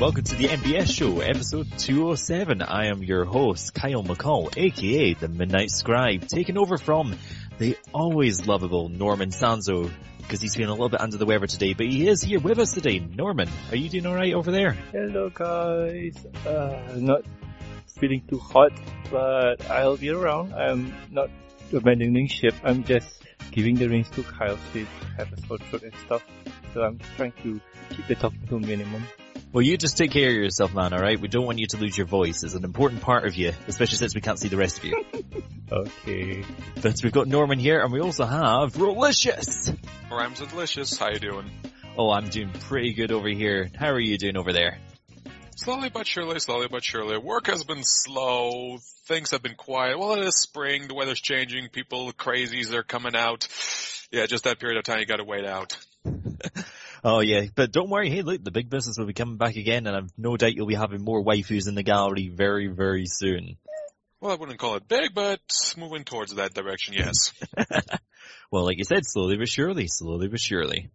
welcome to the MBS show, episode 207. I am your host, Kyle McCall, aka the Midnight Scribe, taking over from the always lovable Norman Sanzo, because he's feeling a little bit under the weather today, but he is here with us today. Norman, are you doing alright over there? Hello guys, uh, not feeling too hot, but I'll be around. I'm not abandoning ship, I'm just giving the reins to Kyle to have a sore throat and stuff. So I'm trying to keep the talking to a minimum. Well, you just take care of yourself, man, alright? We don't want you to lose your voice. It's an important part of you, especially since we can't see the rest of you. Okay. but we've got Norman here, and we also have Rolicious! Rhymes are delicious. How you doing? Oh, I'm doing pretty good over here. How are you doing over there? Slowly but surely, slowly but surely. Work has been slow. Things have been quiet. Well, it is spring. The weather's changing. People crazies they're coming out. Yeah, just that period of time you gotta wait out. Oh yeah, but don't worry. Hey, look, the big business will be coming back again, and I've no doubt you'll be having more waifus in the gallery very, very soon. Well, I wouldn't call it big, but moving towards that direction, yes. well, like you said, slowly but surely, slowly but surely.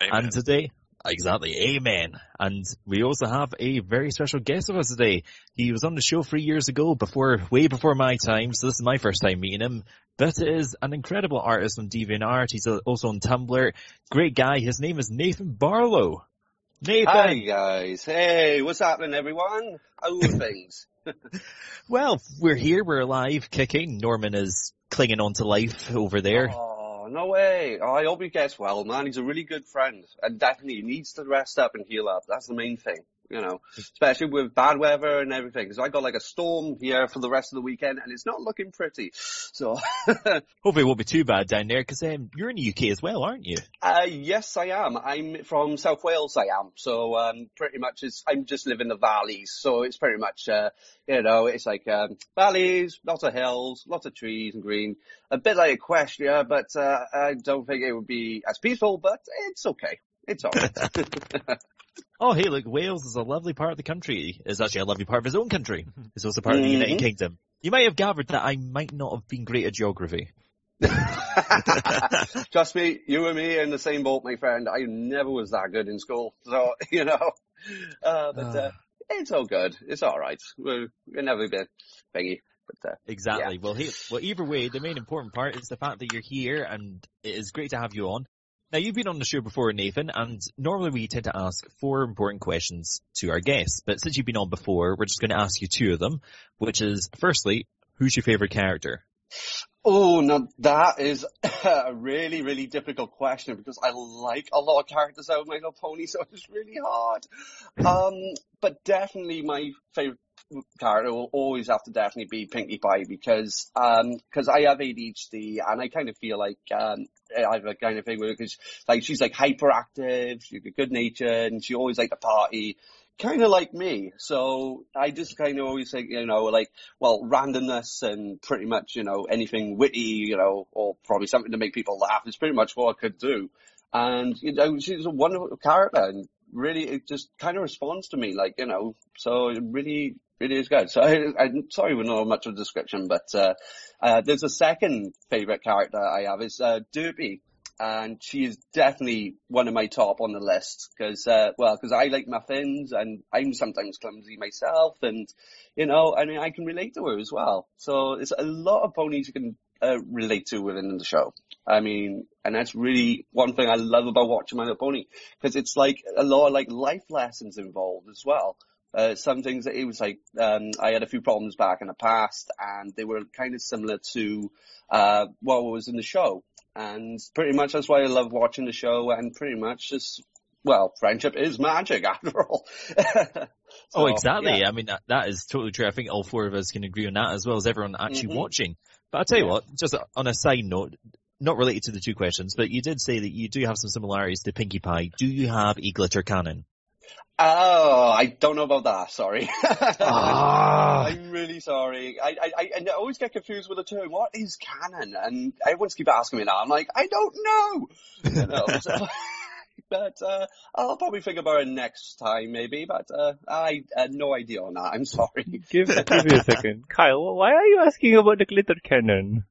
Amen. And today, exactly, amen. And we also have a very special guest with us today. He was on the show three years ago, before, way before my time, so this is my first time meeting him. But it is an incredible artist on DeviantArt. He's also on Tumblr. Great guy. His name is Nathan Barlow. Nathan. Hi guys. Hey, what's happening everyone? How are things? Well, we're here, we're alive, kicking. Norman is clinging on to life over there. Oh, no way. Oh, I hope he gets well, man. He's a really good friend. And definitely needs to rest up and heal up. That's the main thing. You know, especially with bad weather and everything. Cause I got like a storm here for the rest of the weekend and it's not looking pretty. So, Hopefully it won't be too bad down there, cause um, you're in the UK as well, aren't you? uh, yes, I am. I'm from South Wales, I am. So, um, pretty much it's, I'm just live in the valleys. So it's pretty much, uh, you know, it's like, um, valleys, lots of hills, lots of trees and green. A bit like Equestria, but, uh, I don't think it would be as peaceful, but it's okay. It's alright. Oh, hey, look, Wales is a lovely part of the country. It's actually a lovely part of his own country. It's also part of the United Mhm. Kingdom. You might have gathered that I might not have been great at geography. Trust me, you and me are in the same boat, my friend. I never was that good in school. So, you know, uh, but, uh, it's all good. It's alright. We're, we're never been thingy, but, uh, Exactly. Well, hey, well, either way, the main important part is the fact that you're here and it is great to have you on. Now, you've been on the show before, Nathan, and normally we tend to ask four important questions to our guests, but since you've been on before, we're just going to ask you two of them, which is, firstly, who's your favorite character? Oh, now that is a really, really difficult question because I like a lot of characters out of My Little Pony, so it's really hard. Um, but definitely my favorite character will always have to definitely be Pinkie Pie because, um, cause I have ADHD and I kind of feel like, um, I have a kind of thing with because like she's like hyperactive, she's good natured and she always like to party. Kind of like me, so I just kind of always think, you know, like, well, randomness and pretty much, you know, anything witty, you know, or probably something to make people laugh is pretty much what I could do. And, you know, she's a wonderful character and really it just kind of responds to me, like, you know, so it really, really is good. So I, I'm sorry with not much of a description, but, uh, uh, there's a second favorite character I have is, uh, Derpy. And she is definitely one of my top on the list because, uh, well, because I like muffins and I'm sometimes clumsy myself and, you know, I mean, I can relate to her as well. So there's a lot of ponies you can uh, relate to within the show. I mean, and that's really one thing I love about watching My Little Pony because it's like a lot of like life lessons involved as well. Uh, some things that it was like, um, I had a few problems back in the past and they were kind of similar to, uh, what was in the show. And pretty much that's why I love watching the show and pretty much just, well, friendship is magic after all. oh, exactly. yeah. I mean, that, that is totally true. I think all four of us can agree on that as well as everyone actually Mhm. watching. But I'll tell you Yeah. what, just on a side note, not related to the two questions, but you did say that you do have some similarities to Pinkie Pie. Do you have a glitter cannon? Oh, I don't know about that. Sorry. Ah. I'm really sorry. I, I, I, and I always get confused with the term. What is canon? And everyone's keep asking me that. I'm like, I don't know. You know, so, but uh, I'll probably think about it next time, maybe. But uh, I had no idea on that. I'm sorry. Give, give me a second. Kyle, why are you asking about the glitter cannon?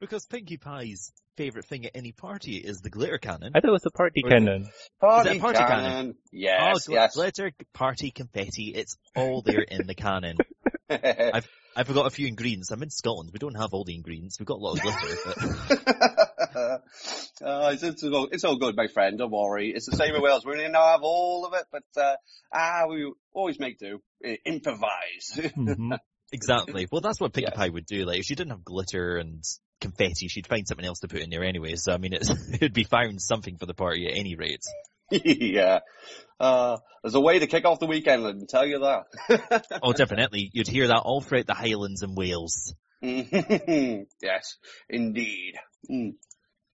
Because Pinkie Pie's favourite thing at any party is the glitter cannon. I thought it was a party Or- cannon. Party, party cannon. cannon? Yes, oh, gl- yes. glitter, party, confetti, it's all there in the cannon. I've I forgot a few ingredients. I'm in Scotland. We don't have all the ingredients. We've got a lot of glitter, but uh, it's, it's, all, it's all good, my friend. Don't worry. It's the same in Wales. We didn't have all of it, but uh, ah, we always make do. I- Improvise. Mhm. exactly. Well, that's what Pinkie Yes. Pie would do. Like, if she didn't have glitter and confetti, she'd find something else to put in there anyway. So, I mean, it's, it'd be found something for the party at any rate. yeah. Uh, there's a way to kick off the weekend, let me tell you that. Oh, definitely. You'd hear that all throughout the Highlands and Wales. yes, indeed. Mm.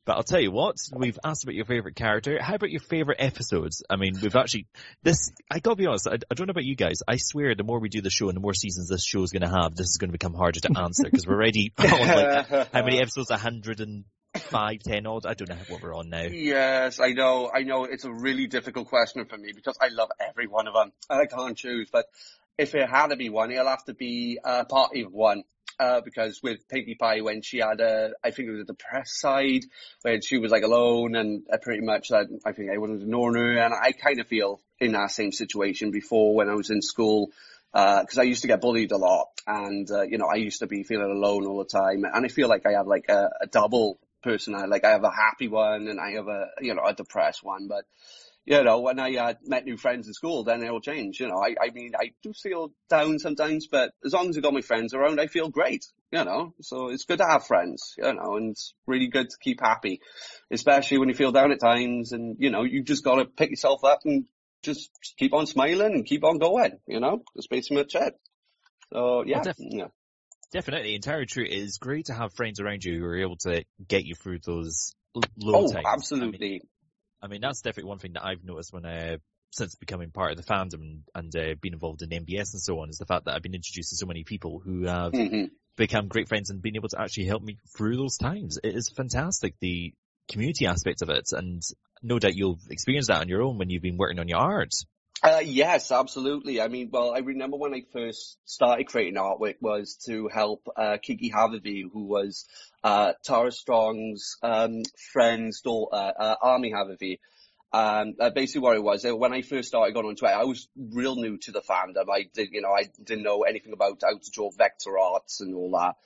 But I'll tell you what, we've asked about your favourite character. How about your favourite episodes? I mean, we've actually, this, I gotta be honest, I, I don't know about you guys. I swear the more we do the show and the more seasons this show is gonna have, this is gonna become harder to answer because we're already on like, how many episodes? 105, 10 odd? I don't know what we're on now. Yes, I know, I know. It's a really difficult question for me because I love every one of them and I can't choose. But if it had to be one, it'll have to be uh, Party of One. Uh, because with Pinkie Pie, when she had a, I think it was a depressed side, when she was like alone and uh, pretty much that I think everyone was ignoring her, and I kind of feel in that same situation before when I was in school, because I used to get bullied a lot, and uh, you know I used to be feeling alone all the time, and I feel like I have like a, a double personality, like I have a happy one and I have a you know a depressed one, but you know, when I uh, met new friends in school, then it'll change. You know, I, I mean, I do feel down sometimes, but as long as I got my friends around, I feel great. You know, so it's good to have friends. You know, and it's really good to keep happy, especially when you feel down at times. And you know, you just got to pick yourself up and just keep on smiling and keep on going. You know, that's basically much it. So yeah, def- yeah. Definitely, entirely true. It is great to have friends around you who are able to get you through those l- low Oh, times. I mean, absolutely. I mean, that's definitely one thing that I've noticed when, uh, since becoming part of the fandom and, uh, being involved in MBS and so on, is the fact that I've been introduced to so many people who have hmm become great friends and been able to actually help me through those times. It is fantastic, the community aspect of it, and no doubt you'll experience that on your own when you've been working on your art. Uh, yes, absolutely. I mean, well, I remember when I first started creating artwork was to help uh, Kiki Havivi, who was uh, Tara Strong's um, friend's daughter, uh, Army. Um, uh, basically what it was, uh, when I first started going on Twitter, I was real new to the fandom. I did, you know, I didn't know anything about how to draw vector arts and all that.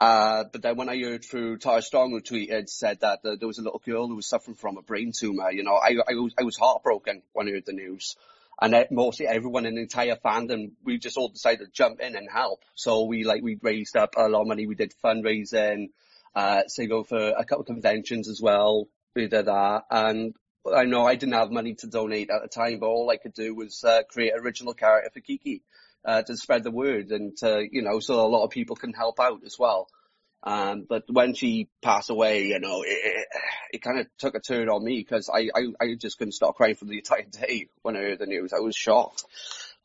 Uh, but then when I heard through Tara Strong who tweeted, said that there was a little girl who was suffering from a brain tumor, you know, I, I was, I was heartbroken when I heard the news. And uh, mostly everyone in the entire fandom, we just all decided to jump in and help. So we like, we raised up a lot of money. We did fundraising, uh, say go for a couple of conventions as well. We did that. And I know I didn't have money to donate at the time, but all I could do was, uh, create original character for Kiki, uh, to spread the word and to, you know, so a lot of people can help out as well. Um, but when she passed away, you know, it, it, it kind of took a turn on me because I, I, I just couldn't stop crying for the entire day when I heard the news. I was shocked.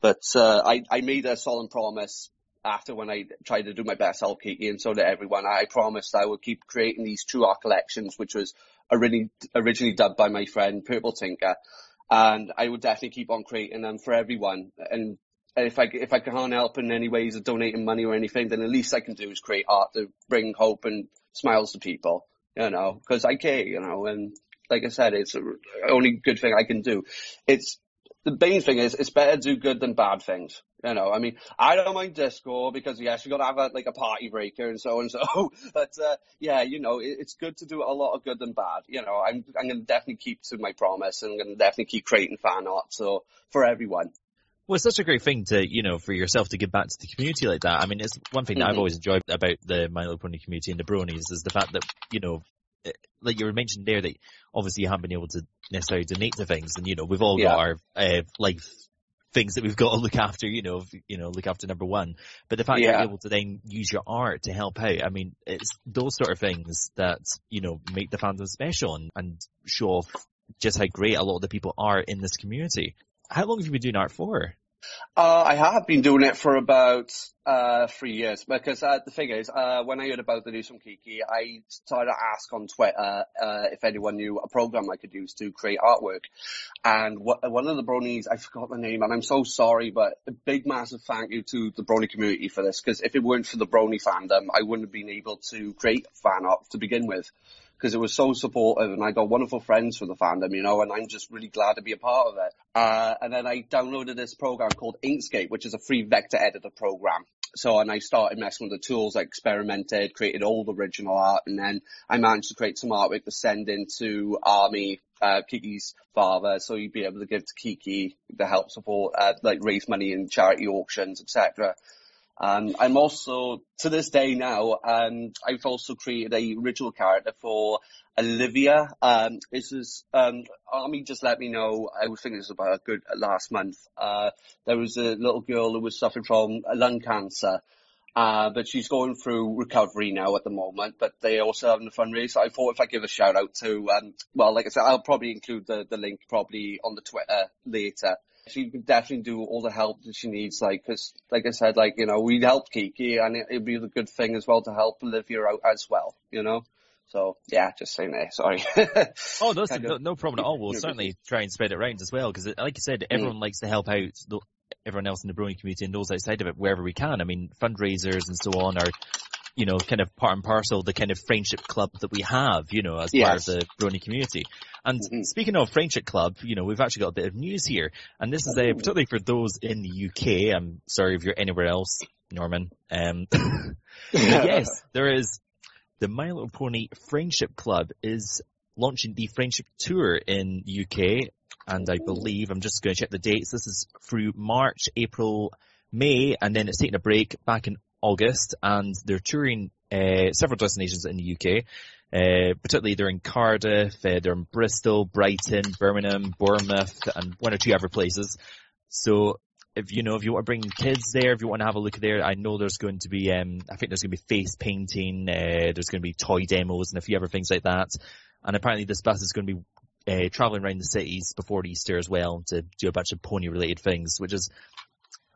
But, uh, I, I made a solemn promise after when I tried to do my best help Kiki and so did everyone. I promised I would keep creating these true art collections, which was originally, originally dubbed by my friend Purple Tinker. And I would definitely keep on creating them for everyone. And if I, if I can't help in any ways of donating money or anything, then the least I can do is create art to bring hope and smiles to people, you know, cause I care, you know, and like I said, it's the only good thing I can do. It's, the main thing is, it's better to do good than bad things. You know, I mean, I don't mind disco because yes, you got to have a, like a party breaker and so and so. But uh, yeah, you know, it, it's good to do a lot of good than bad. You know, I'm I'm gonna definitely keep to my promise and I'm gonna definitely keep creating fan art. So for everyone. Well, it's such a great thing to, you know, for yourself to give back to the community like that. I mean, it's one thing that I've Mhm. always enjoyed about the My Little Pony community and the Bronies is the fact that, you know, eh, like you were mentioned there that obviously you haven't been able to necessarily donate to things and, you know, we've all Yeah. got our, uh, life things that we've got to look after, you know, you know, look after number one. But the fact Yeah. you're able to then use your art to help out, I mean, it's those sort of things that, you know, make the fandom special and, and show off just how great a lot of the people are in this community. How long have you been doing art for? Uh, I have been doing it for about uh, three years because uh, the thing is, uh, when I heard about the news from Kiki, I started to ask on Twitter uh, if anyone knew a program I could use to create artwork. And wh- one of the bronies, I forgot the name, and I'm so sorry, but a big massive thank you to the brony community for this because if it weren't for the brony fandom, I wouldn't have been able to create fan art to begin with. Because it was so supportive and I got wonderful friends from the fandom, you know, and I'm just really glad to be a part of it. Uh, and then I downloaded this program called Inkscape, which is a free vector editor program. So, and I started messing with the tools, I experimented, created all the original art, and then I managed to create some artwork to send into Army, uh, Kiki's father, so he'd be able to give to Kiki to help support, uh, like raise money in charity auctions, etc. Um, I'm also, to this day now, um, I've also created a original character for Olivia. Um, this is, um, Army just let me know, I was thinking this was about a good last month. Uh, there was a little girl who was suffering from lung cancer. Uh, but she's going through recovery now at the moment, but they also having a fundraiser. I thought if I give a shout out to, um, well, like I said, I'll probably include the, the link probably on the Twitter later she can definitely do all the help that she needs, like, cause, like I said, like, you know, we helped Kiki and it, would be a good thing as well to help Olivia out as well, you know? So, yeah, just saying there, sorry. oh, no, no, no, problem at all. We'll certainly try and spread it around as well, because like you said, everyone mm. likes to help out everyone else in the brony community and those outside of it wherever we can. I mean, fundraisers and so on are you know, kind of part and parcel the kind of friendship club that we have, you know, as yes. part of the Brony community. And mm-hmm. speaking of friendship club, you know, we've actually got a bit of news here, and this is uh, particularly for those in the UK. I'm sorry if you're anywhere else, Norman. Um, yes, there is the My Little Pony Friendship Club is launching the friendship tour in the UK, and I believe I'm just going to check the dates. This is through March, April, May, and then it's taking a break back in August, and they're touring uh, several destinations in the UK. Uh, particularly they're in Cardiff, uh, they're in Bristol, Brighton, Birmingham, Bournemouth, and one or two other places. So if you know if you want to bring kids there, if you want to have a look there, I know there's going to be um, I think there's going to be face painting, uh, there's going to be toy demos and a few other things like that. And apparently this bus is going to be uh, traveling around the cities before Easter as well to do a bunch of pony related things, which is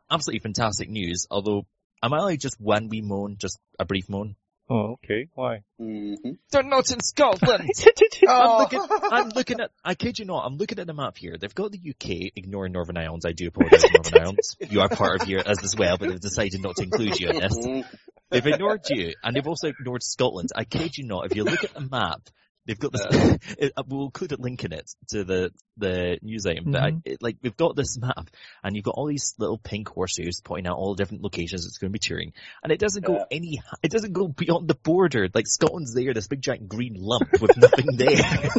absolutely fantastic news. Although Am I like just one wee moan, just a brief moan? Oh, okay. Why? Mm-hmm. They're not in Scotland. I'm, oh. looking, I'm looking at. I kid you not. I'm looking at the map here. They've got the UK, ignoring Northern Ireland. I do apologise, Northern Ireland. You are part of here as, as well, but they've decided not to include you in this. They've ignored you, and they've also ignored Scotland. I kid you not. If you look at the map, They've got this. it, we'll include a link in it to the the news item. Mm-hmm. But I, mm-hmm. it, like we've got this map, and you've got all these little pink horses pointing out all the different locations it's going to be touring, and it doesn't go yeah. any. It doesn't go beyond the border. Like Scotland's there, this big giant green lump with nothing there.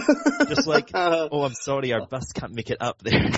Just like, oh, I'm sorry, our bus can't make it up there.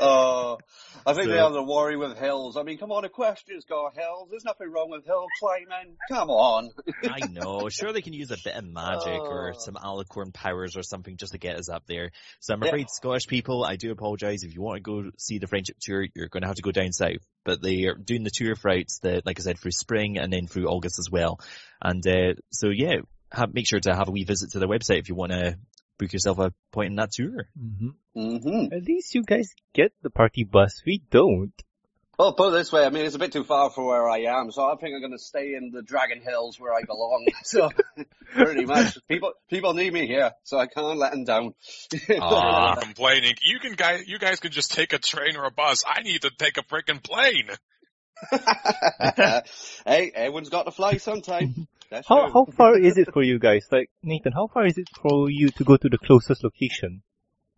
Oh. I think so, they have the worry with hills. I mean, come on, Equestria's got hills. There's nothing wrong with hill climbing. Come on. I know. Sure, they can use a bit of magic or some alicorn powers or something just to get us up there. So I'm afraid yeah. Scottish people, I do apologise. If you want to go see the friendship tour, you're going to have to go down south. But they are doing the tour routes, the, like I said, through spring and then through August as well. And uh, so yeah, have, make sure to have a wee visit to their website if you want to book yourself a point in that tour. Mm-hmm. Mm-hmm. At least you guys get the party bus. We don't. Well, put it this way, I mean, it's a bit too far for where I am, so I think I'm going to stay in the Dragon Hills where I belong. so, pretty much, people people need me here, so I can't let them down. Ah, complaining. You can guys, you guys can just take a train or a bus. I need to take a freaking plane. hey, everyone's got to fly sometime. That's how true. how far is it for you guys? Like Nathan, how far is it for you to go to the closest location?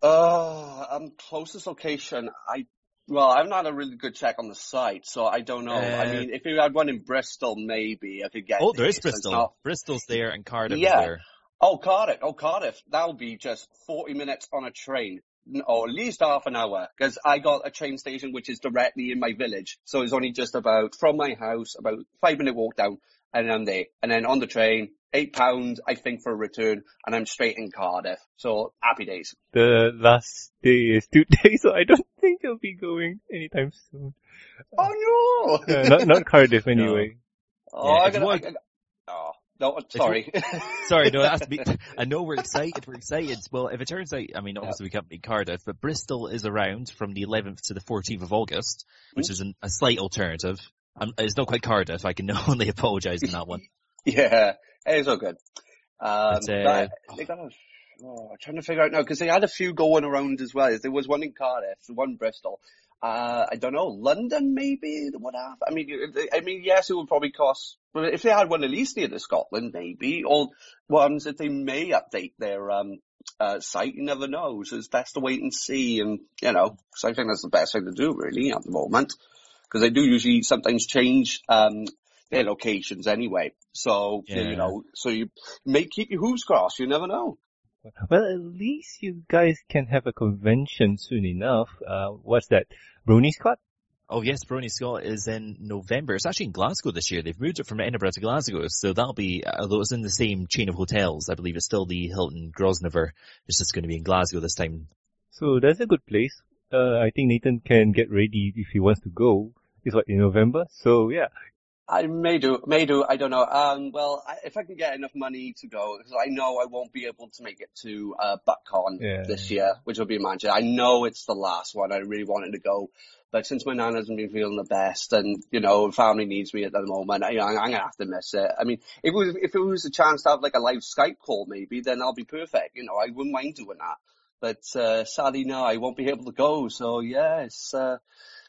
Uh, um, closest location, I well, I'm not a really good check on the site, so I don't know. Uh, I mean, if you had one in Bristol, maybe I could get. Oh, there is Bristol. Not... Bristol's there, and Cardiff yeah. is there. Oh, Cardiff. Oh, Cardiff. That'll be just forty minutes on a train, or at least half an hour, because I got a train station which is directly in my village, so it's only just about from my house, about five minute walk down and I'm there. And then on the train, eight pounds, I think, for a return, and I'm straight in Cardiff. So happy days. The last day is two days, so I don't think I'll be going anytime soon. Oh no! uh, not not Cardiff anyway. No. Oh, yeah, I gotta, I gotta, oh. No, sorry. sorry, no, it has to be. I know we're excited. We're excited. Well, if it turns out, I mean, obviously yeah. we can't be Cardiff, but Bristol is around from the 11th to the 14th of August, which mm-hmm. is an, a slight alternative. I'm, it's not quite Cardiff. I can only apologise in that one. yeah, it's all good. Um, but, uh, but they got a, oh, I'm trying to figure out now because they had a few going around as well. There was one in Cardiff, one Bristol, uh, I don't know, London maybe, would have. I mean, I mean, yes, it would probably cost, but if they had one at least near the Scotland, maybe, or ones that they may update their, um, uh, site, you never know. So it's best to wait and see. And, you know, so I think that's the best thing to do really at the moment. Cause they do usually sometimes change, um, their locations anyway. So, Yeah. you know, so you may keep your hooves crossed. You never know. Well, at least you guys can have a convention soon enough. Uh, what's that? BronyScot? Oh yes, BronyScot is in November. It's actually in Glasgow this year. They've moved it from Edinburgh to Glasgow, so that'll be, although it's in the same chain of hotels, I believe it's still the Hilton Grosvenor. It's just going to be in Glasgow this time. So that's a good place. Uh, I think Nathan can get ready if he wants to go. It's what, in November? So yeah. I may do, may do, I don't know. Um, well, I, if I can get enough money to go, because I know I won't be able to make it to, uh, BuckCon Yeah. this year, which will be in Manchester. I know it's the last one. I really wanted to go. But since my nan hasn't been feeling the best and, you know, family needs me at the moment, I, I'm gonna have to miss it. I mean, if it was, if it was a chance to have like a live Skype call maybe, then I'll be perfect. You know, I wouldn't mind doing that. But, uh, sadly no, I won't be able to go. So yeah, it's, uh,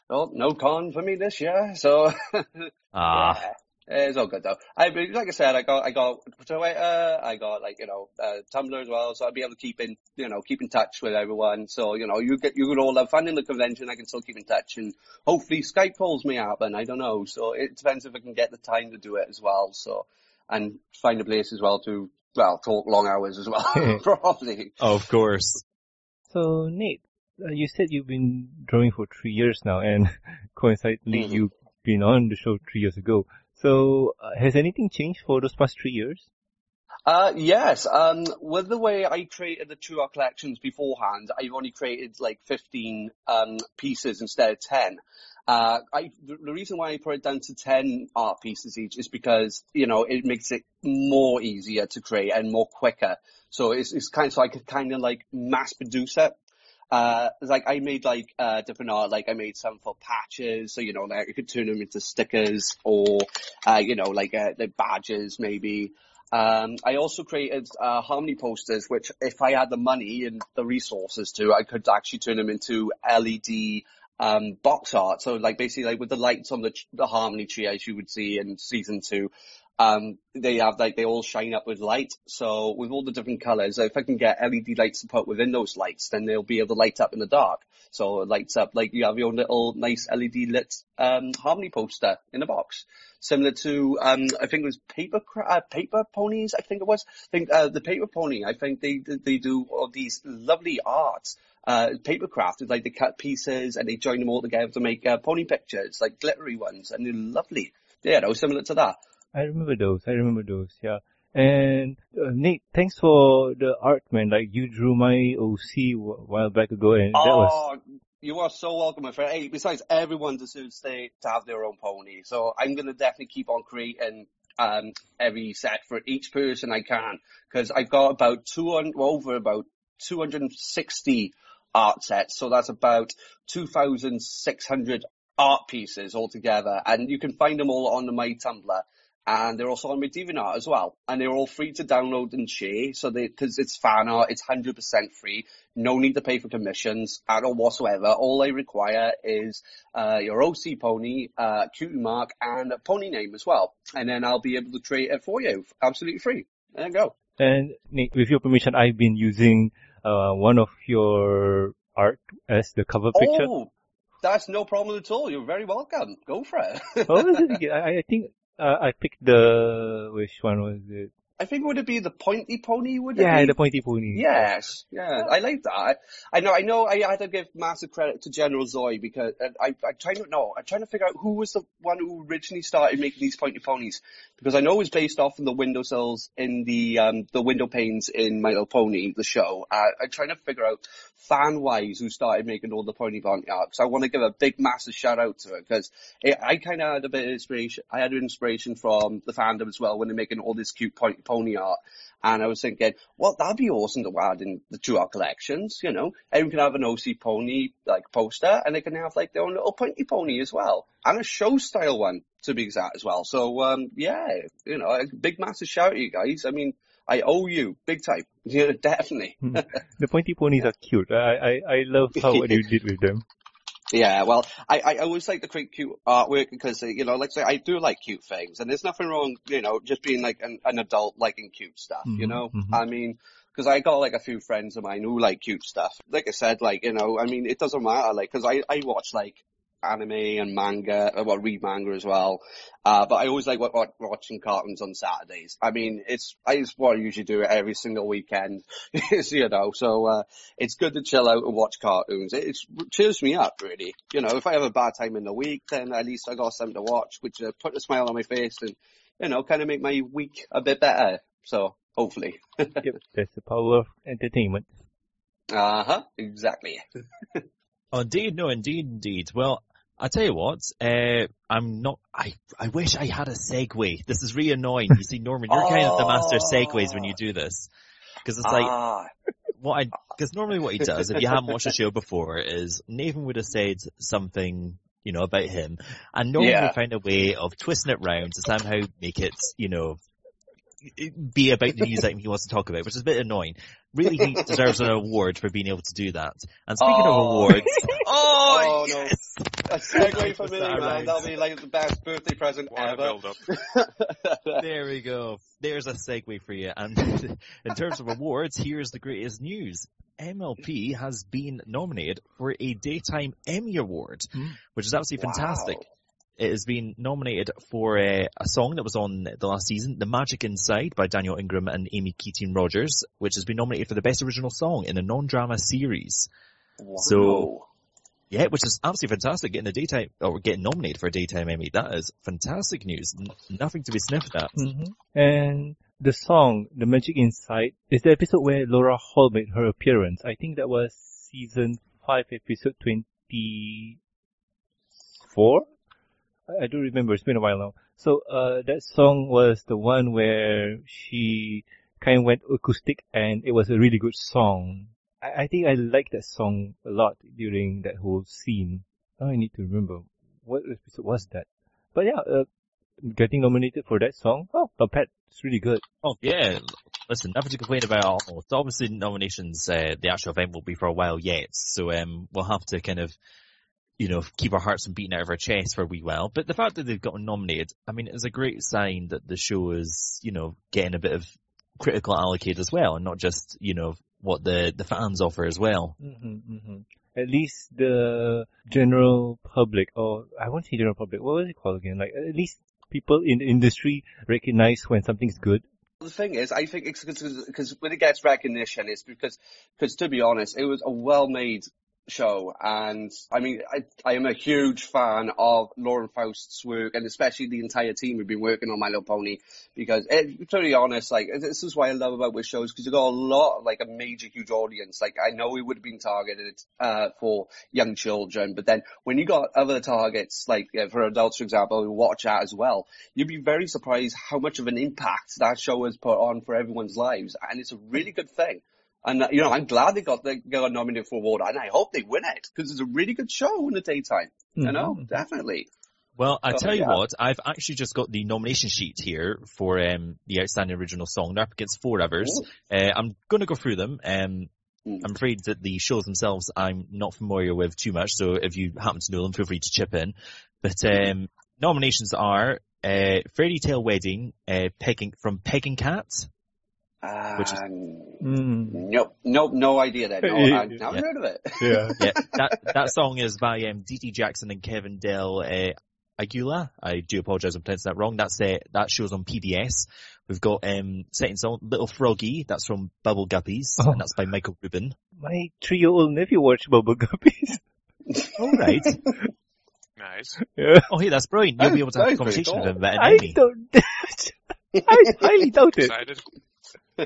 well, no con for me this year. So, Ah, yeah. It's all good though. I mean, like I said, I got I got Twitter, I got like you know uh, Tumblr as well, so I'll be able to keep in you know keep in touch with everyone. So you know you get you can all have fun in the convention. I can still keep in touch, and hopefully Skype calls may happen. I don't know. So it depends if I can get the time to do it as well. So and find a place as well to well talk long hours as well probably. of course. So Nate, uh, you said you've been drawing for three years now, and coincidentally, Mhm. you've been on the show three years ago. So uh, has anything changed for those past three years? Uh, yes. Um, with the way I created the two art collections beforehand, I've only created like 15, um, pieces instead of 10. Uh, I, the the reason why I put it down to 10 art pieces each is because, you know, it makes it more easier to create and more quicker. So it's, it's kind of, so I could kind of like mass produce it. Uh, like I made like, uh, different art, like I made some for patches, so you know, like could turn them into stickers or, uh, you know, like, uh, the badges maybe. Um, I also created uh, Harmony posters, which if I had the money and the resources to, I could actually turn them into LED um, box art. So like basically like with the lights on the, the Harmony tree as you would see in season two, um, they have like, they all shine up with light. So with all the different colors, if I can get LED lights to put within those lights, then they'll be able to light up in the dark. So it lights up like you have your little nice LED lit, um, Harmony poster in a box similar to um I think it was paper uh, paper ponies I think it was I think uh, the paper pony I think they they do all these lovely arts uh paper craft it's like they cut pieces and they join them all together to make uh, pony pictures like glittery ones and they're lovely yeah no similar to that I remember those. I remember those. Yeah. And uh, Nate, thanks for the art, man. Like you drew my OC while back ago, and that was oh you are so welcome my friend hey besides everyone deserves to, to have their own pony so I'm gonna definitely keep on creating um every set for each person I can because I've got about 200 over about 260 art sets so that's about 2,600 art pieces altogether and you can find them all on my Tumblr and they're also on my DeviantArt as well. And they're all free to download and share. So they, cause it's fan art, it's 100% free. No need to pay for commissions at all whatsoever. All they require is, uh, your OC pony, uh, cutie mark and a pony name as well. And then I'll be able to create it for you. Absolutely free. There you go. And Nate, with your permission, I've been using uh, one of your art as the cover picture. Oh, that's no problem at all. You're very welcome. Go for it. What was it again? I, I think uh, I picked the which one was it? I think would it be the pointy pony? Would it Yeah, be? the pointy pony. Yes, yeah, I like that. I know, I know, I had to give massive credit to General Zoe because I, I trying to know, I'm trying to figure out who was the one who originally started making these pointy ponies because I know it was based off of the windowsills in the um the window panes in My Little Pony, the show. Uh, I'm trying to figure out fan wise who started making all the pony pony art. So I want to give a big massive shout out to it because I kind of had a bit of inspiration. I had inspiration from the fandom as well when they're making all this cute pointy pony art. And I was thinking, well, that'd be awesome to add in the two art collections, you know. Everyone can have an OC pony, like, poster, and they can have, like, their own little pointy pony as well. And a show style one, to be exact, as well. So, um, yeah, you know, a big massive shout out to you guys. I mean, I owe you, big time. Yeah, definitely. The pointy ponies are cute. I I, I love how what you did with them. Yeah, well, I, I always like to create cute artwork because, uh, you know, like I say, I do like cute things and there's nothing wrong, you know, just being like an, an adult liking cute stuff, you Mhm, know? mhm. I mean, cause I got like a few friends of mine who like cute stuff. Like I said, like, you know, I mean, it doesn't matter, like, cause I, I watch like anime and manga, uh, well, read manga as well. Uh, but I always like watching cartoons on Saturdays. I mean, it's, I just what I usually do every single weekend, you know, so, uh, it's good to chill out and watch cartoons. It, it cheers me up, really. You know, if I have a bad time in the week, then at least I got something to watch, which uh, put a smile on my face and, you know, kind of make my week a bit better. So, hopefully. yep, that's the power of entertainment. Uh-huh, exactly. Oh, indeed, no, indeed, indeed. Well, I tell you what, uh, I'm not, I, I wish I had a segue. This is really annoying. You see, Norman, you're kind of the master segues when you do this. Cause it's like, ah, what I, cause normally what he does, if you haven't watched the show before, is Nathan would have said something, you know, about him, and Norman Yeah. would find a way of twisting it round to somehow make it, you know, be about the news item he wants to talk about, which is a bit annoying. Really, he deserves an award for being able to do that. And speaking of Oh. awards, oh, Oh, no. a segue for me, that man. around. That'll be like the best birthday present What ever. build up. There we go. There's a segue for you. And in terms of awards, here's the greatest news. MLP has been nominated for a Daytime Emmy Award, Hmm. which is absolutely fantastic. Wow. It has been nominated for a, a song that was on the last season, The Magic Inside by Daniel Ingram and Amy Keating Rogers, which has been nominated for the best original song in a non-drama series. Wow. So- Yeah, which is absolutely fantastic. Getting a daytime, or getting nominated for a daytime Emmy, that is fantastic news. N- nothing to be sniffed at. hmm And the song, The Magic Inside, is the episode where Laura Hall made her appearance. I think that was season 5, episode 24? I, don't remember, it's been a while now. So, uh, that song was the one where she kind of went acoustic and it was a really good song. I, I think I liked that song a lot during that whole scene. Now I need to remember. What episode was that? But yeah, uh, getting nominated for that song. Oh, bad. It's really good. Oh yeah, listen, nothing to complain about. at all. So obviously nominations, uh, the actual event will be for a while yet, so um, we'll have to kind of, you know, keep our hearts from beating out of our chests for a wee while. But the fact that they've gotten nominated, I mean, it's a great sign that the show is, you know, getting a bit of critical allocate as well, and not just, you know, what the the fans offer as well. Mm-hmm, mm-hmm. At least the general public, or I won't say general public, what was it called again? Like, at least people in the industry recognize when something's good. The thing is, I think it's because when it gets recognition, it's because, because to be honest, it was a well-made show, and I mean, I, I am a huge fan of Lauren Faust's work, and especially the entire team who've been working on My Little Pony, because it, to be honest, like this is what I love about with shows, because you got a lot, like a major, huge audience. Like I know it would have been targeted uh, for young children, but then when you got other targets, like uh, for adults, for example, who watch that as well, you'd be very surprised how much of an impact that show has put on for everyone's lives, and it's a really good thing. And uh, you know, I'm glad they got they got nominated for award, and I hope they win it because it's a really good show in the daytime. You know, Mhm. definitely. Well, I Oh, tell you yeah. what, I've actually just got the nomination sheet here for um, the outstanding original song. They're up against four others. Uh, I'm going to go through them. Um, Mm. I'm afraid that the shows themselves I'm not familiar with too much, so if you happen to know them, feel free to chip in. But um, nominations are uh, Fairy Tale Wedding, uh, Pegging from Peg + Cat. Which is- Mm, Nope, nope, no idea then. No, I've never Yeah. heard of it. yeah. Yeah, that that song is by um, D.T. Jackson and Kevin Del uh, Aguila. I do apologise if I'm pronouncing that wrong. That's uh, that shows on PBS. We've got um, second song Little Froggy. That's from Bubble Guppies, Oh. and that's by Michael Rubin. My three-year-old nephew watched Bubble Guppies. All right. Nice. yeah. Oh, hey, that's brilliant. You'll be able to have a That is pretty conversation with him about an I Emmy. don't, I highly doubt it. Excited?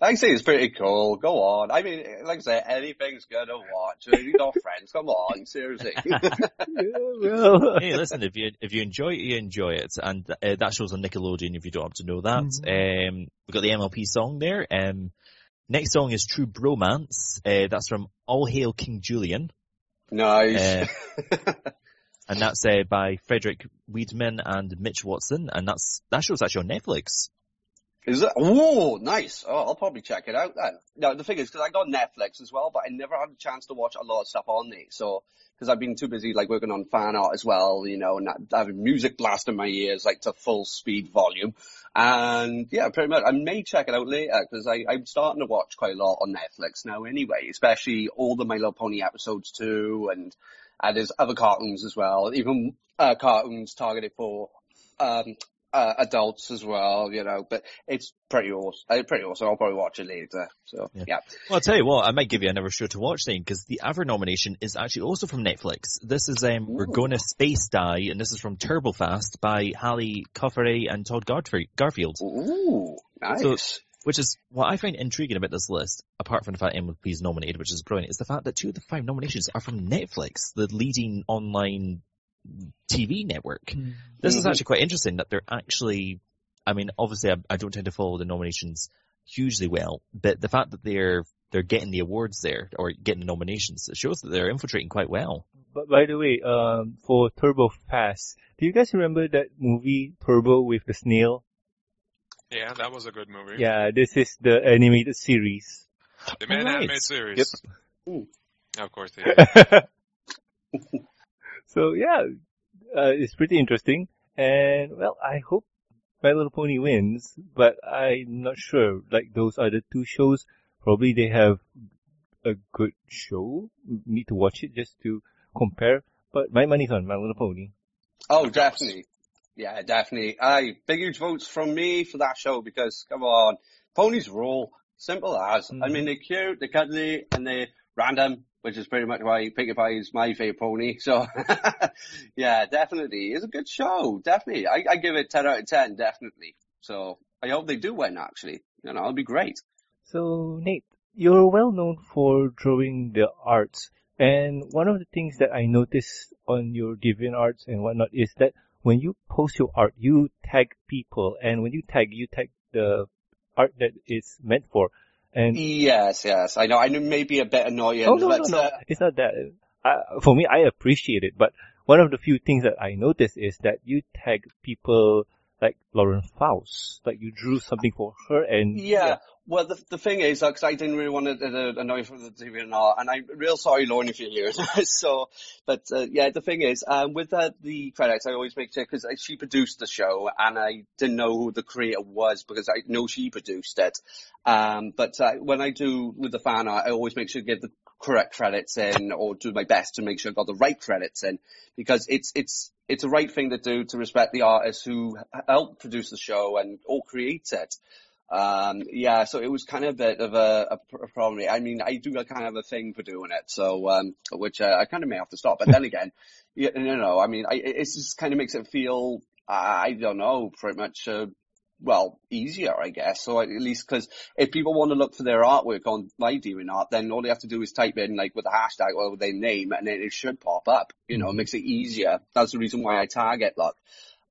I say it's pretty cool. Go on. I mean, like I say, anything's good to watch. You got friends. Come on, seriously. Yeah, well, hey, listen, if you if you enjoy it, you enjoy it, and uh, that shows on Nickelodeon. If you don't have to know that, Mhm. um, we've got the MLP song there. Um, next song is True Bromance. Uh, that's from All Hail King Julien. nice. Uh, and that's uh, by Frederik Wiedmann and Mitch Watson, and that's that show's actually on Netflix. Is it? Oh, nice. Oh, I'll probably check it out then. No, the thing is, because I got Netflix as well, but I never had a chance to watch a lot of stuff on there. So, because I've been too busy like working on fan art as well, you know, and having music blast in my ears like to full speed volume. And yeah, pretty much. I may check it out later because I'm starting to watch quite a lot on Netflix now anyway, especially all the My Little Pony episodes too, and and there's other cartoons as well, even uh, cartoons targeted for um, uh, adults as well, you know, but it's pretty awesome. Uh, pretty awesome. I'll probably watch it later. So, yeah. yeah. Well, I'll tell you what, I might give you another show to watch then, because the other nomination is actually also from Netflix. This is, um, We're Gonna Space Die, and this is from Turbo FAST by Halli Cauthery and Todd Garfield. Ooh, nice. So, which is what I find intriguing about this list, apart from the fact MLP is nominated, which is brilliant, is the fact that two of the five nominations are from Netflix, the leading online TV network. Mm-hmm. This is actually quite interesting that they're actually, I mean, obviously I, I, don't tend to follow the nominations hugely well, but the fact that they're, they're getting the awards there or getting the nominations, it shows that they're infiltrating quite well. But by the way, um, for Turbo Fast, do you guys remember that movie Turbo with the snail? Yeah, that was a good movie. Yeah, this is the animated series. The main right. animated series. Yep. Of course, yeah. So yeah, uh, it's pretty interesting. And well, I hope My Little Pony wins, but I'm not sure. Like those other two shows, probably they have a good show. We need to watch it just to compare. But my money's on My Little Pony. Oh, definitely. Yeah, definitely. Aye, big huge votes from me for that show because come on, ponies rule. Simple as. Mm-hmm. I mean, they're cute, they're cuddly, and they're random which is pretty much why Pie is my favourite pony. So, yeah, definitely. It's a good show. Definitely. I, I give it 10 out of 10, definitely. So, I hope they do win, actually. You know, it'll be great. So, Nate, you're well known for drawing the arts. And one of the things that I noticed on your DeviantArts and whatnot is that when you post your art, you tag people. And when you tag, you tag the art that it's meant for. And yes, yes, I know. I know maybe a bit annoying. Oh no, but, no, no, uh, it's not that. Uh, for me, I appreciate it, but one of the few things that I notice is that you tag people like Lauren Faust, like you drew something for her, and yeah. yeah. Well, the, the thing is, because uh, I didn't really want to uh, annoy for the TV and all, and I'm real sorry, Lauren, if you're here. so, but uh, yeah, the thing is, um, with uh, the credits, I always make sure because uh, she produced the show, and I didn't know who the creator was because I know she produced it. Um, but uh, when I do with the fan art, I always make sure to give the correct credits in, or do my best to make sure I got the right credits in, because it's it's it's a right thing to do to respect the artists who helped produce the show and or create it. Um, yeah, so it was kind of a bit of a, a problem. I mean, I do kind of a thing for doing it, so um, which uh, I kind of may have to stop. But then again, you, you know, I mean, I, it just kind of makes it feel, I don't know, pretty much, uh, well, easier, I guess. So at least because if people want to look for their artwork on my DeviantArt, then all they have to do is type in like with a hashtag or their name, and then it should pop up. You know, it makes it easier. That's the reason why I target like.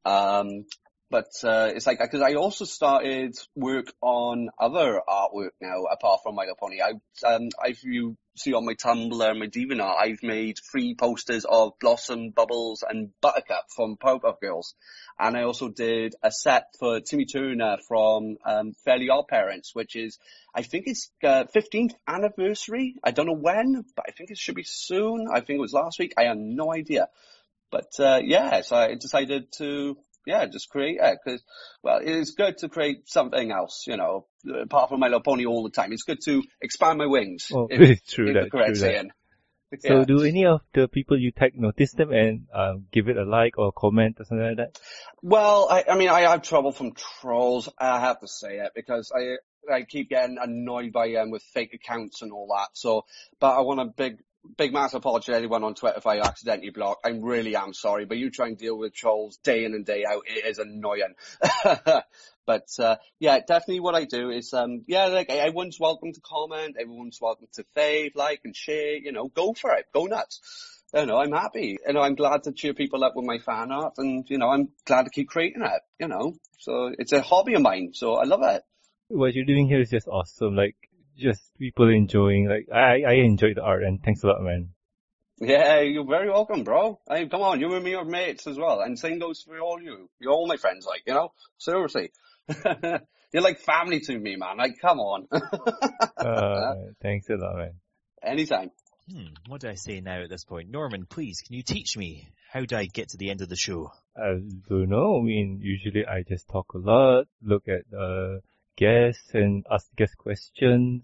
Um, but uh, it's like because I also started work on other artwork now apart from My Little Pony. I um if you see on my Tumblr and my DeviantArt, I've made three posters of Blossom, Bubbles, and Buttercup from Powerpuff Girls, and I also did a set for Timmy Turner from um, Fairly Odd Parents, which is I think it's uh, 15th anniversary. I don't know when, but I think it should be soon. I think it was last week. I have no idea. But uh, yeah, so I decided to yeah, just create it because, well, it's good to create something else, you know, apart from My Little Pony all the time. It's good to expand my wings. Oh, if, true that, true saying. That. So yeah. do any of the people you tag notice them and um, give it a like or comment or something like that? Well, I, I mean, I have trouble from trolls. I have to say it because I I keep getting annoyed by them with fake accounts and all that. So, but I want a big big massive apology to anyone on Twitter if I accidentally block. I really am sorry, but you try and deal with trolls day in and day out. It is annoying. but, uh, yeah, definitely what I do is, um, yeah, like everyone's welcome to comment. Everyone's welcome to fave, like and share, you know, go for it. Go nuts. You know, I'm happy. You know, I'm glad to cheer people up with my fan art and, you know, I'm glad to keep creating it, you know. So it's a hobby of mine. So I love it. What you're doing here is just awesome. Like, just people enjoying. Like I, I enjoy the art, and thanks a lot, man. Yeah, you're very welcome, bro. I mean, come on, you and me are mates as well, and same goes for all you. You're all my friends, like you know. Seriously, You're like family to me, man. Like, come on. Uh, thanks a lot, man. Anytime. Hmm, what do I say now at this point? Norman, please, can you teach me? How do I get to the end of the show? I don't know. I mean, usually I just talk a lot, look at uh, guests and ask guest questions.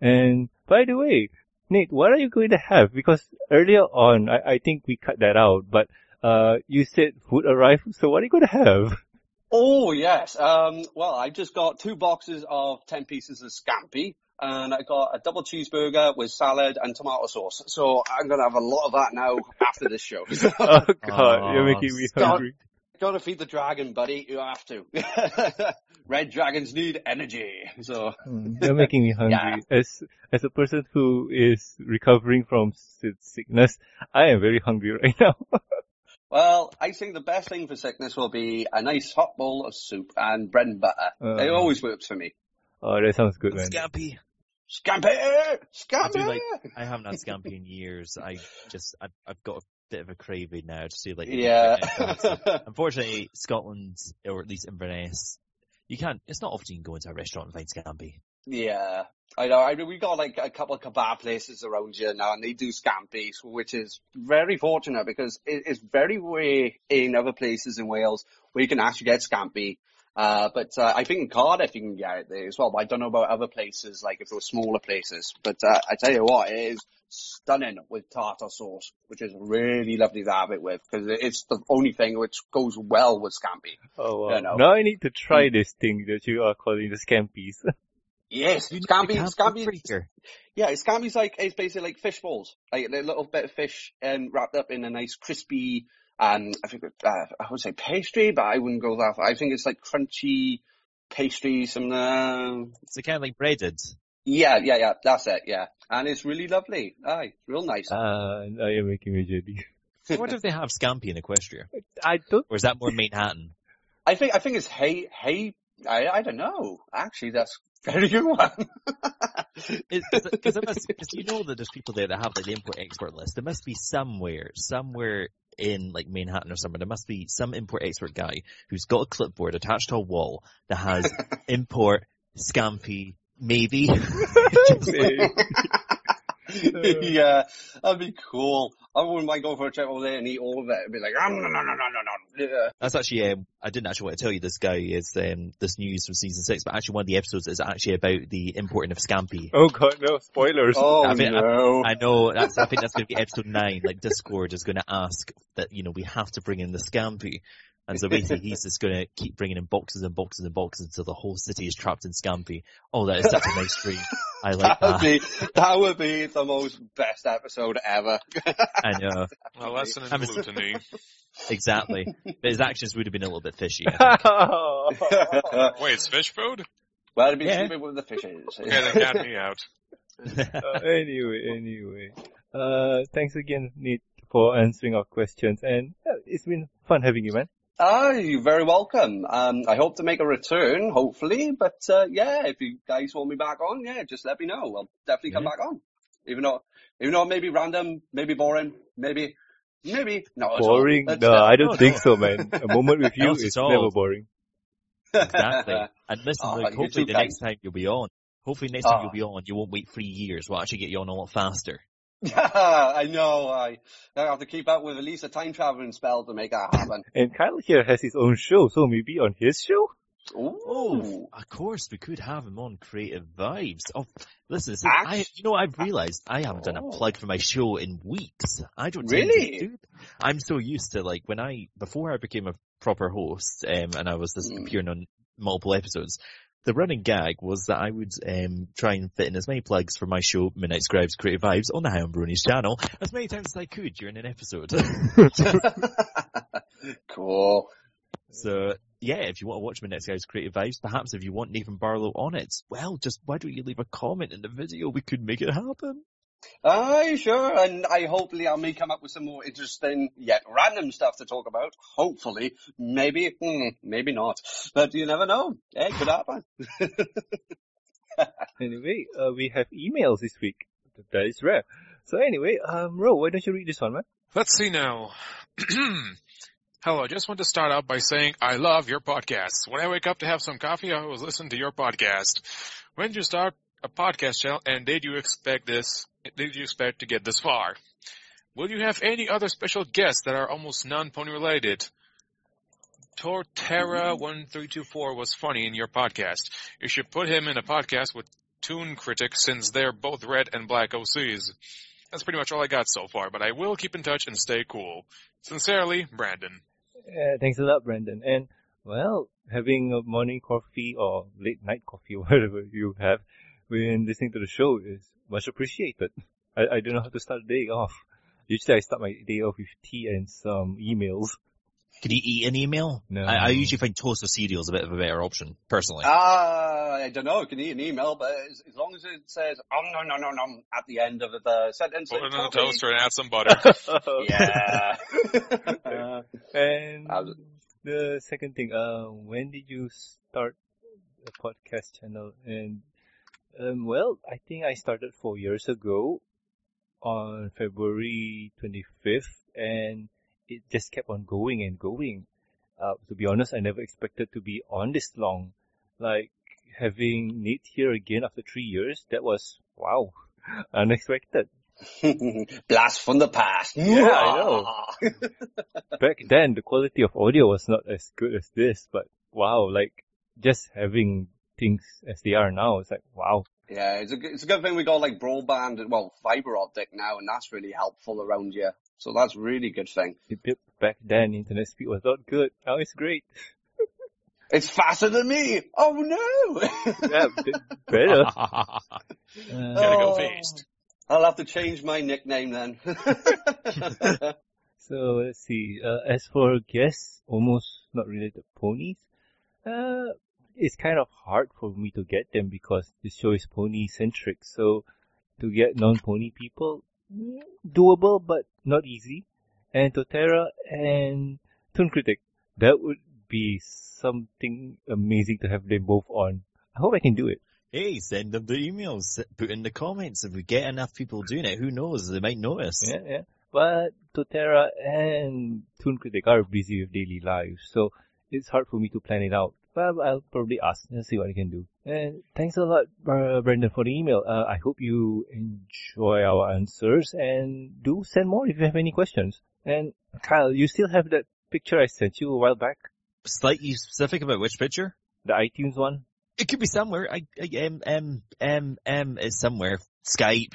And by the way, Nate, what are you going to have? Because earlier on, I, I think we cut that out, but uh, you said food arrived. So what are you going to have? Oh, yes. Um, well, I just got two boxes of 10 pieces of scampi. And I got a double cheeseburger with salad and tomato sauce. So I'm gonna have a lot of that now after this show. oh God, you're making me stop. hungry. Gotta feed the dragon, buddy. You have to. Red dragons need energy. So, Mm, You're making me hungry. Yeah. As as a person who is recovering from sickness, I am very hungry right now. well, I think the best thing for sickness will be a nice hot bowl of soup and bread and butter. Uh. it always works for me. oh, that sounds good, man. Scampi. Scampi! Scampi! like- I haven't had scampi in years. I just, I've, I've got a bit of a craving now to see like, yeah. Unfortunately, Scotland, or at least Inverness, you can't, it's not often you can go into a restaurant and find scampi. Yeah, I know. I mean, we got like a couple of kebab places around here now, and they do scampi, which is very fortunate because it, it's very rare in other places in Wales where you can actually get scampi. Uh, but uh, I think in Cardiff you can get it there as well. But I don't know about other places, like if there were smaller places. But uh, I tell you what, it is stunning with tartar sauce, which is really lovely to have it with because it's the only thing which goes well with scampi. Oh wow. You know. Now I need to try this thing that you are calling the scampies. Yes, You scampi, can't scampi, free. Yeah, scampi's like it's basically like fish balls, like a little bit of fish and wrapped up in a nice crispy, um, I think uh, I would say pastry, but I wouldn't go that far. I think it's like crunchy pastry, some. Uh, It's kind of like breaded. yeah, yeah, yeah. That's it. Yeah, and it's really lovely. Aye, real nice. Ah, now you're making me jelly. I wonder if they have scampi in Equestria. I don't. Or is that more Manhattan? I think I think it's hey hey. I I don't know. Actually, that's a very good one. Because you know that there's people there that have like the import export list. There must be somewhere, somewhere in like Manhattan or somewhere, there must be some import export guy who's got a clipboard attached to a wall that has import scampi maybe. yeah, that'd be cool. I wouldn't mind going for a trip over there and eat all of it. It'd be like, um, no, no, no, no, no, no. Yeah. That's actually, um, I didn't actually want to tell you this guy is um, this news from season six, but actually one of the episodes is actually about the importing of scampi. Oh god, no spoilers. Oh I think- no. I know that's. I think that's going to be episode nine. Like Discord is going to ask that you know we have to bring in the scampi, and so basically he's just going to keep bringing in boxes and boxes and boxes until the whole city is trapped in scampi. Oh, that is such a nice dream. I like that would that. be that would be the most best episode ever. I know A lesson in I'm a- gluttony. exactly. But his actions would have been a little bit fishy. Wait, it's fish food? well, it'd be Yeah. sleeping with the fishes. yeah, they got me out. Uh, anyway, anyway. Uh, thanks again, Nate, for answering our questions, and uh, it's been fun having you, man. Ah, you're very welcome. Um, I hope to make a return, hopefully. But uh, yeah, if you guys want me back on, yeah, just let me know. I'll definitely come Yeah. back on. Even though, even though it may be random, maybe boring, maybe, maybe not at all. Boring? Let's, No, I don't no, think no. so, man. A moment with you is never boring. exactly. And listen, Oh, like hopefully too the next time you'll be on. Hopefully next time Oh. you'll be on, you won't wait three years. We'll actually get you on a lot faster. I know. I, I have to keep up with at least a time traveling spell to make that happen. And Kyle here has his own show, so maybe on his show? Ooh. Of course, we could have him on Creative Vibes. Oh, listen, this is- I, you know, I've realized I haven't done a Oh. plug for my show in weeks. I don't Really? do I'm so used to like when I, before I became a proper host, um, and I was just Mm. appearing on multiple episodes, the running gag was that I would, um, try and fit in as many plugs for my show, Midnight Scribes Creative Vibes, on the High on Bronies channel, as many times as I could during an episode. cool. So yeah, if you want to watch next guy's creative vibes, perhaps if you want Nathan Barlow on it, well, just why don't you leave a comment in the video? We could make it happen. Aye, sure. And I hopefully I may come up with some more interesting yet random stuff to talk about. Hopefully. Maybe, hmm, maybe not. But you never know. Yeah, it could happen. Anyway, uh, we have emails this week. That is rare. So anyway, um, Ro, why don't you read this one, man? Let's see now. Hello, I just want to start out by saying I love your podcast. When I wake up to have some coffee, I always listen to your podcast. When did you start a podcast channel and did you expect this, did you expect to get this far? Will you have any other special guests that are almost non-pony related? Torterra1324 was funny in your podcast. You should put him in a podcast with Toon Critic since they're both red and black OCs. That's pretty much all I got so far, but I will keep in touch and stay cool. Sincerely, Brandon. Uh, thanks a lot, Brandon. And well, having a morning coffee or late night coffee, whatever you have, when listening to the show is much appreciated. I, I don't know how to start the day off. Usually I start my day off with tea and some emails. Could you eat an email? No. I, I usually find toast with cereal is a bit of a better option, personally. Ah, I don't know. Can eat an email, but as, as long as it says "um no no no no" at the end of the sentence, Put it it's in the toaster and add some butter. Yeah. Uh, and How's it? the second thing, uh, when did you start a podcast channel? And um, well, I think I started four years ago on February 25th, and it just kept on going and going. Uh, to be honest, I never expected to be on this long. Like having Nate here again after three years, that was wow, unexpected. Blast from the past. Yeah, I know. back then the quality of audio was not as good as this, but wow, like just having things as they are now, it's like wow. Yeah, it's a good, it's a good thing we got like broadband, and well, fiber optic now, and that's really helpful around here. So that's a really good thing. It, it- back then internet speed was not good. Now it's great. It's faster than me. Oh no! Yeah, better. Uh, Gotta go Oh. fast. I'll have to change my nickname then. so let's see. Uh, as for guests, almost not related to ponies. Uh, it's kind of hard for me to get them because this show is pony centric. So to get non-pony people, mm, doable but not easy. And Totera and Toon Critic, that would be something amazing to have them both on. I hope I can do it. hey, send them the emails. Put in the comments. If we get enough people doing it, who knows? They might notice. Yeah, yeah. But Totera and Toon Critic are busy with daily lives, so it's hard for me to plan it out. But I'll probably ask and see what I can do. And thanks a lot, uh, Brendan, for the email. Uh, I hope you enjoy our answers and do send more if you have any questions. And Kyle, you still have that picture I sent you a while back? Slightly specific about which picture? The iTunes one? It could be somewhere. I, I um, um, um, um, somewhere. Skype.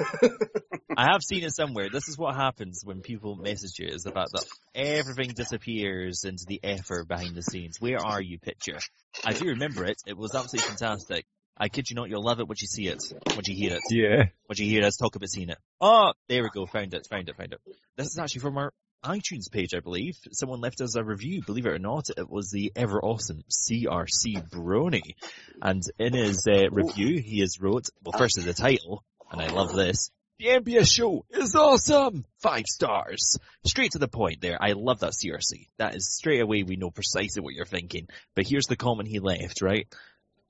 I have seen it somewhere. This is what happens when people message you is the fact that everything disappears into the effort behind the scenes. Where are you, picture? I do remember it. It was absolutely fantastic. I kid you not, you'll love it once you see it, once you hear it, Yeah. once you hear us talk about seeing it. Oh, there we go. Found it, found it, found it. This is actually from our iTunes page, I believe. Someone left us a review, believe it or not. It was the ever awesome CRC Brony. And in his uh, review, he has wrote, well, first is the title, and I love this. The MBS show is awesome! Five stars. Straight to the point there. I love that CRC. That is straight away we know precisely what you're thinking. But here's the comment he left, right?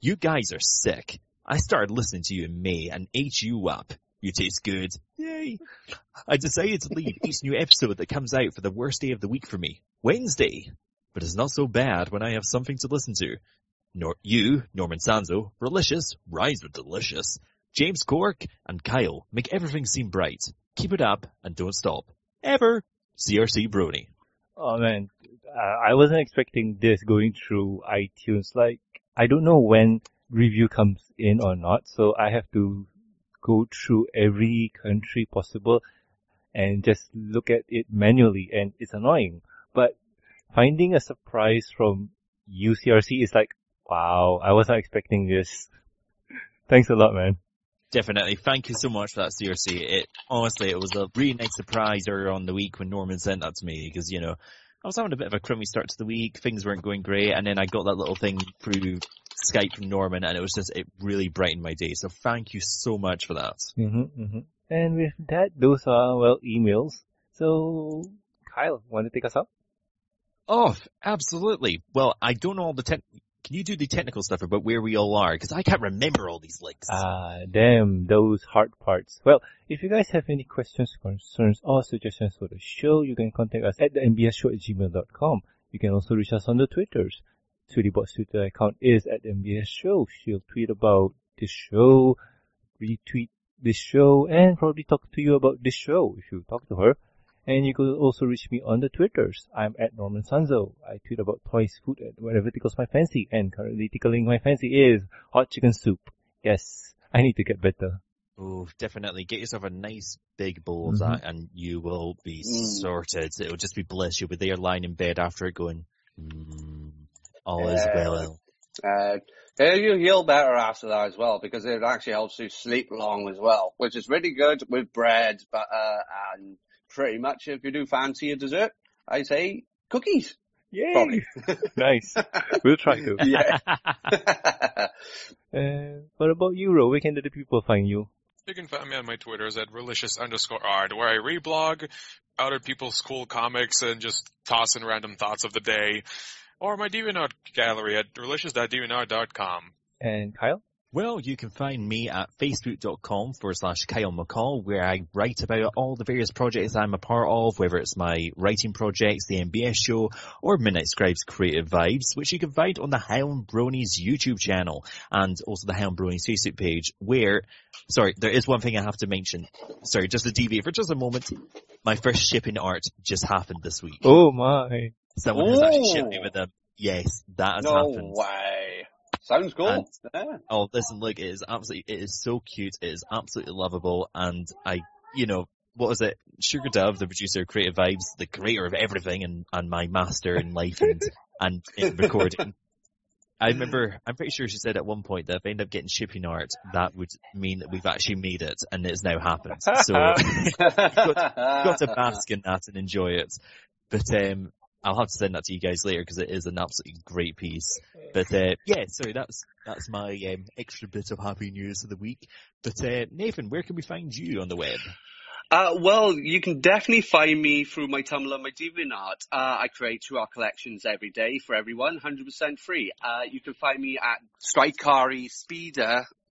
You guys are sick. I started listening to you in May and ate you up. You taste good. I decided to leave each new episode that comes out for the worst day of the week for me. Wednesday. But it's not so bad when I have something to listen to. Nor you, Norman Sanzo, Relicious, Rise with Delicious, James Cork, and Kyle make everything seem bright. Keep it up and don't stop. Ever. CRC Brony. Oh man, uh, I wasn't expecting this going through iTunes. Like, I don't know when review comes in or not, so I have to go through every country possible and just look at it manually, and it's annoying. But finding a surprise from UCRC is like, wow, I wasn't expecting this. Thanks a lot, man. Definitely. Thank you so much for that, CRC. It honestly, it was a really nice surprise earlier on the week when Norman sent that to me because you know I was having a bit of a crummy start to the week. Things weren't going great, and then I got that little thing through Skype from Norman, and it was just it really brightened my day. So thank you so much for that. Mm-hmm, mm-hmm. And with that, those are well emails. So, Kyle, want to take us out? Oh, absolutely. Well, I don't know all the can you do the technical stuff about where we all are? Because I can't remember all these links. Ah, damn, those hard parts. Well, if you guys have any questions, concerns, or suggestions for the show, you can contact us at the mbsshow at gmail.com. You can also reach us on the Twitters. SweetieBot's Twitter account is at MBS Show. She'll tweet about this show, retweet this show, and probably talk to you about this show if you talk to her. And you could also reach me on the Twitters. I'm at Norman Sanzo. I tweet about toys, food, and whatever tickles my fancy. And currently tickling my fancy is hot chicken soup. Yes, I need to get better. Oh, definitely. Get yourself a nice big bowl of Mhm. that and you will be Mm. sorted. It'll just be bliss. You'll be there lying in bed after it going, mm, all is well. Uh, yeah, you heal better after that as well because it actually helps you sleep long as well, which is really good with bread. But uh, and pretty much if you do fancy a dessert, I say cookies. Yay! Probably. nice. We'll try to. Yeah. Uh, what about you, Ro? Where can the people find you? You can find me on my Twitters at relicious underscore art, where I reblog other people's cool comics and just toss in random thoughts of the day. Or my DeviantArt gallery at relicious.deviantart.com. And Kyle? Well, you can find me at facebook.com forward slash Kyle McCall, where I write about all the various projects I'm a part of, whether it's my writing projects, the MBS show, or Midnight Scribes Creative Vibes, which you can find on the Hound Bronies YouTube channel, and also the Hound Bronies Facebook page, where, sorry, there is one thing I have to mention. Sorry, just to deviate for just a moment. My first shipping art just happened this week. Oh my. Someone has actually shipped me Oh. with them. Yes, that has no happened. way. Sounds cool. And- yeah. Oh, listen, look, it is absolutely, it is so cute. It is absolutely lovable. And I, you know, what was it? Sugar Dove, the producer of Creative Vibes, the creator of everything and, and my master in life and, and in recording. I remember, I'm pretty sure she said at one point that if I end up getting shipping art, that would mean that we've actually made it and it's now happened. So, got to bask in that and enjoy it. But um, I'll have to send that to you guys later because it is an absolutely great piece. But uh, yeah, sorry, that's that's my um, extra bit of happy news of the week. But uh, Nathan, where can we find you on the web? Uh, well, you can definitely find me through my Tumblr and my DeviantArt. Uh, I create two art collections every day for everyone, 100% free. Uh, you can find me at strykari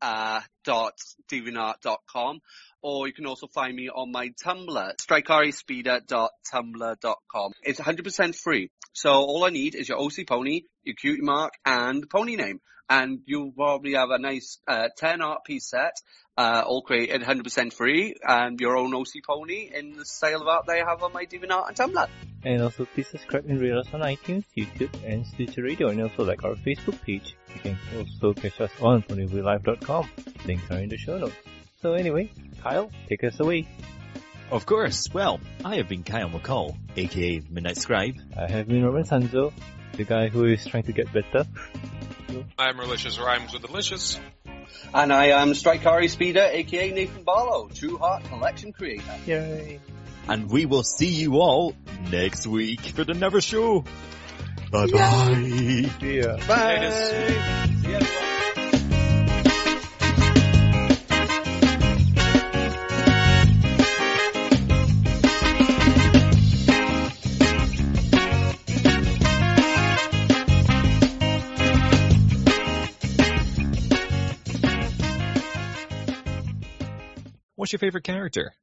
uh, dot deviantart.com or you can also find me on my Tumblr, StryKariSPEEDER.tumblr.com. It's 100% free. So all I need is your OC pony, your cutie mark, and pony name. And you'll probably have a nice uh, 10 art piece set uh, all created 100% free, and your own OC pony in the style of art they have on my DeviantArt and Tumblr. And also please subscribe and rate us on iTunes, YouTube, and Stitcher Radio, and also like our Facebook page. You can also catch us on ponyvillelive.com. Links are in the show notes. So anyway, Kyle, take us away. Of course. Well, I have been Kyle McCall, aka Midnight Scribe. I have been Robin Sanzo, the guy who is trying to get better. I'm Relicious Rhymes with Delicious. And I am StryKari Speeder, aka Nathan Barlow, True Heart Collection Creator. Yay! And we will see you all next week for the Never Show. Bye bye. Yeah. Bye! Latest. What's your favorite character?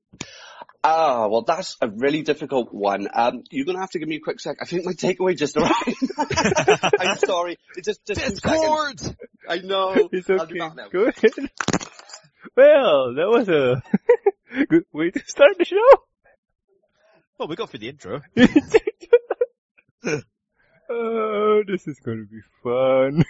Ah, well, that's a really difficult one. Um, you're gonna have to give me a quick sec. I think my takeaway just arrived. I'm sorry. It just, just two seconds. Discord! I know. It's I'll be okay. back now. Go ahead. Well, that was a good way to start the show. Well, we got for the intro. oh, this is gonna be fun.